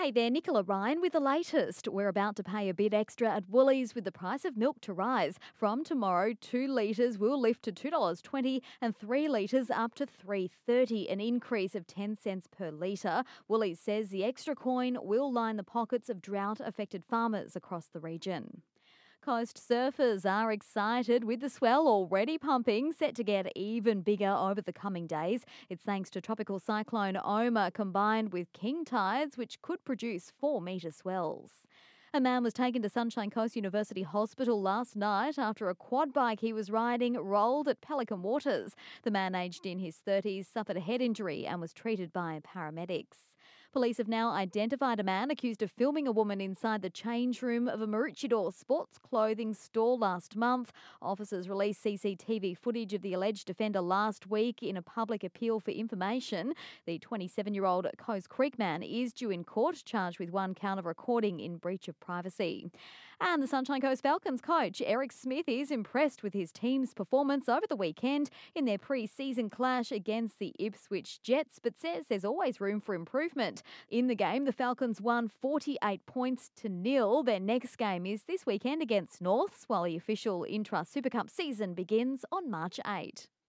Hey there, Nicola Ryan with the latest. We're about to pay a bit extra at Woolies with the price of milk to rise. From tomorrow, 2 litres will lift to $2.20 and 3 litres up to $3.30, an increase of 10 cents per litre. Woolies says the extra coin will line the pockets of drought affected farmers across the region. Coast surfers are excited with the swell already pumping, set to get even bigger over the coming days. It's thanks to tropical cyclone Oma combined with king tides, which could produce 4 metre swells. A man was taken to Sunshine Coast University Hospital last night after a quad bike he was riding rolled at Pelican Waters. The man, aged in his 30s, suffered a head injury and was treated by paramedics. Police have now identified a man accused of filming a woman inside the change room of a Maroochydore sports clothing store last month. Officers released CCTV footage of the alleged offender last week in a public appeal for information. The 27 year old Coes Creek man is due in court, charged with one count of recording in breach of privacy. And the Sunshine Coast Falcons coach, Eric Smith, is impressed with his team's performance over the weekend in their pre season clash against the Ipswich Jets, but says there's always room for improvement. In the game, the Falcons won 48 points to nil. Their next game is this weekend against Norths, while the official Intrust Super Cup season begins on March 8.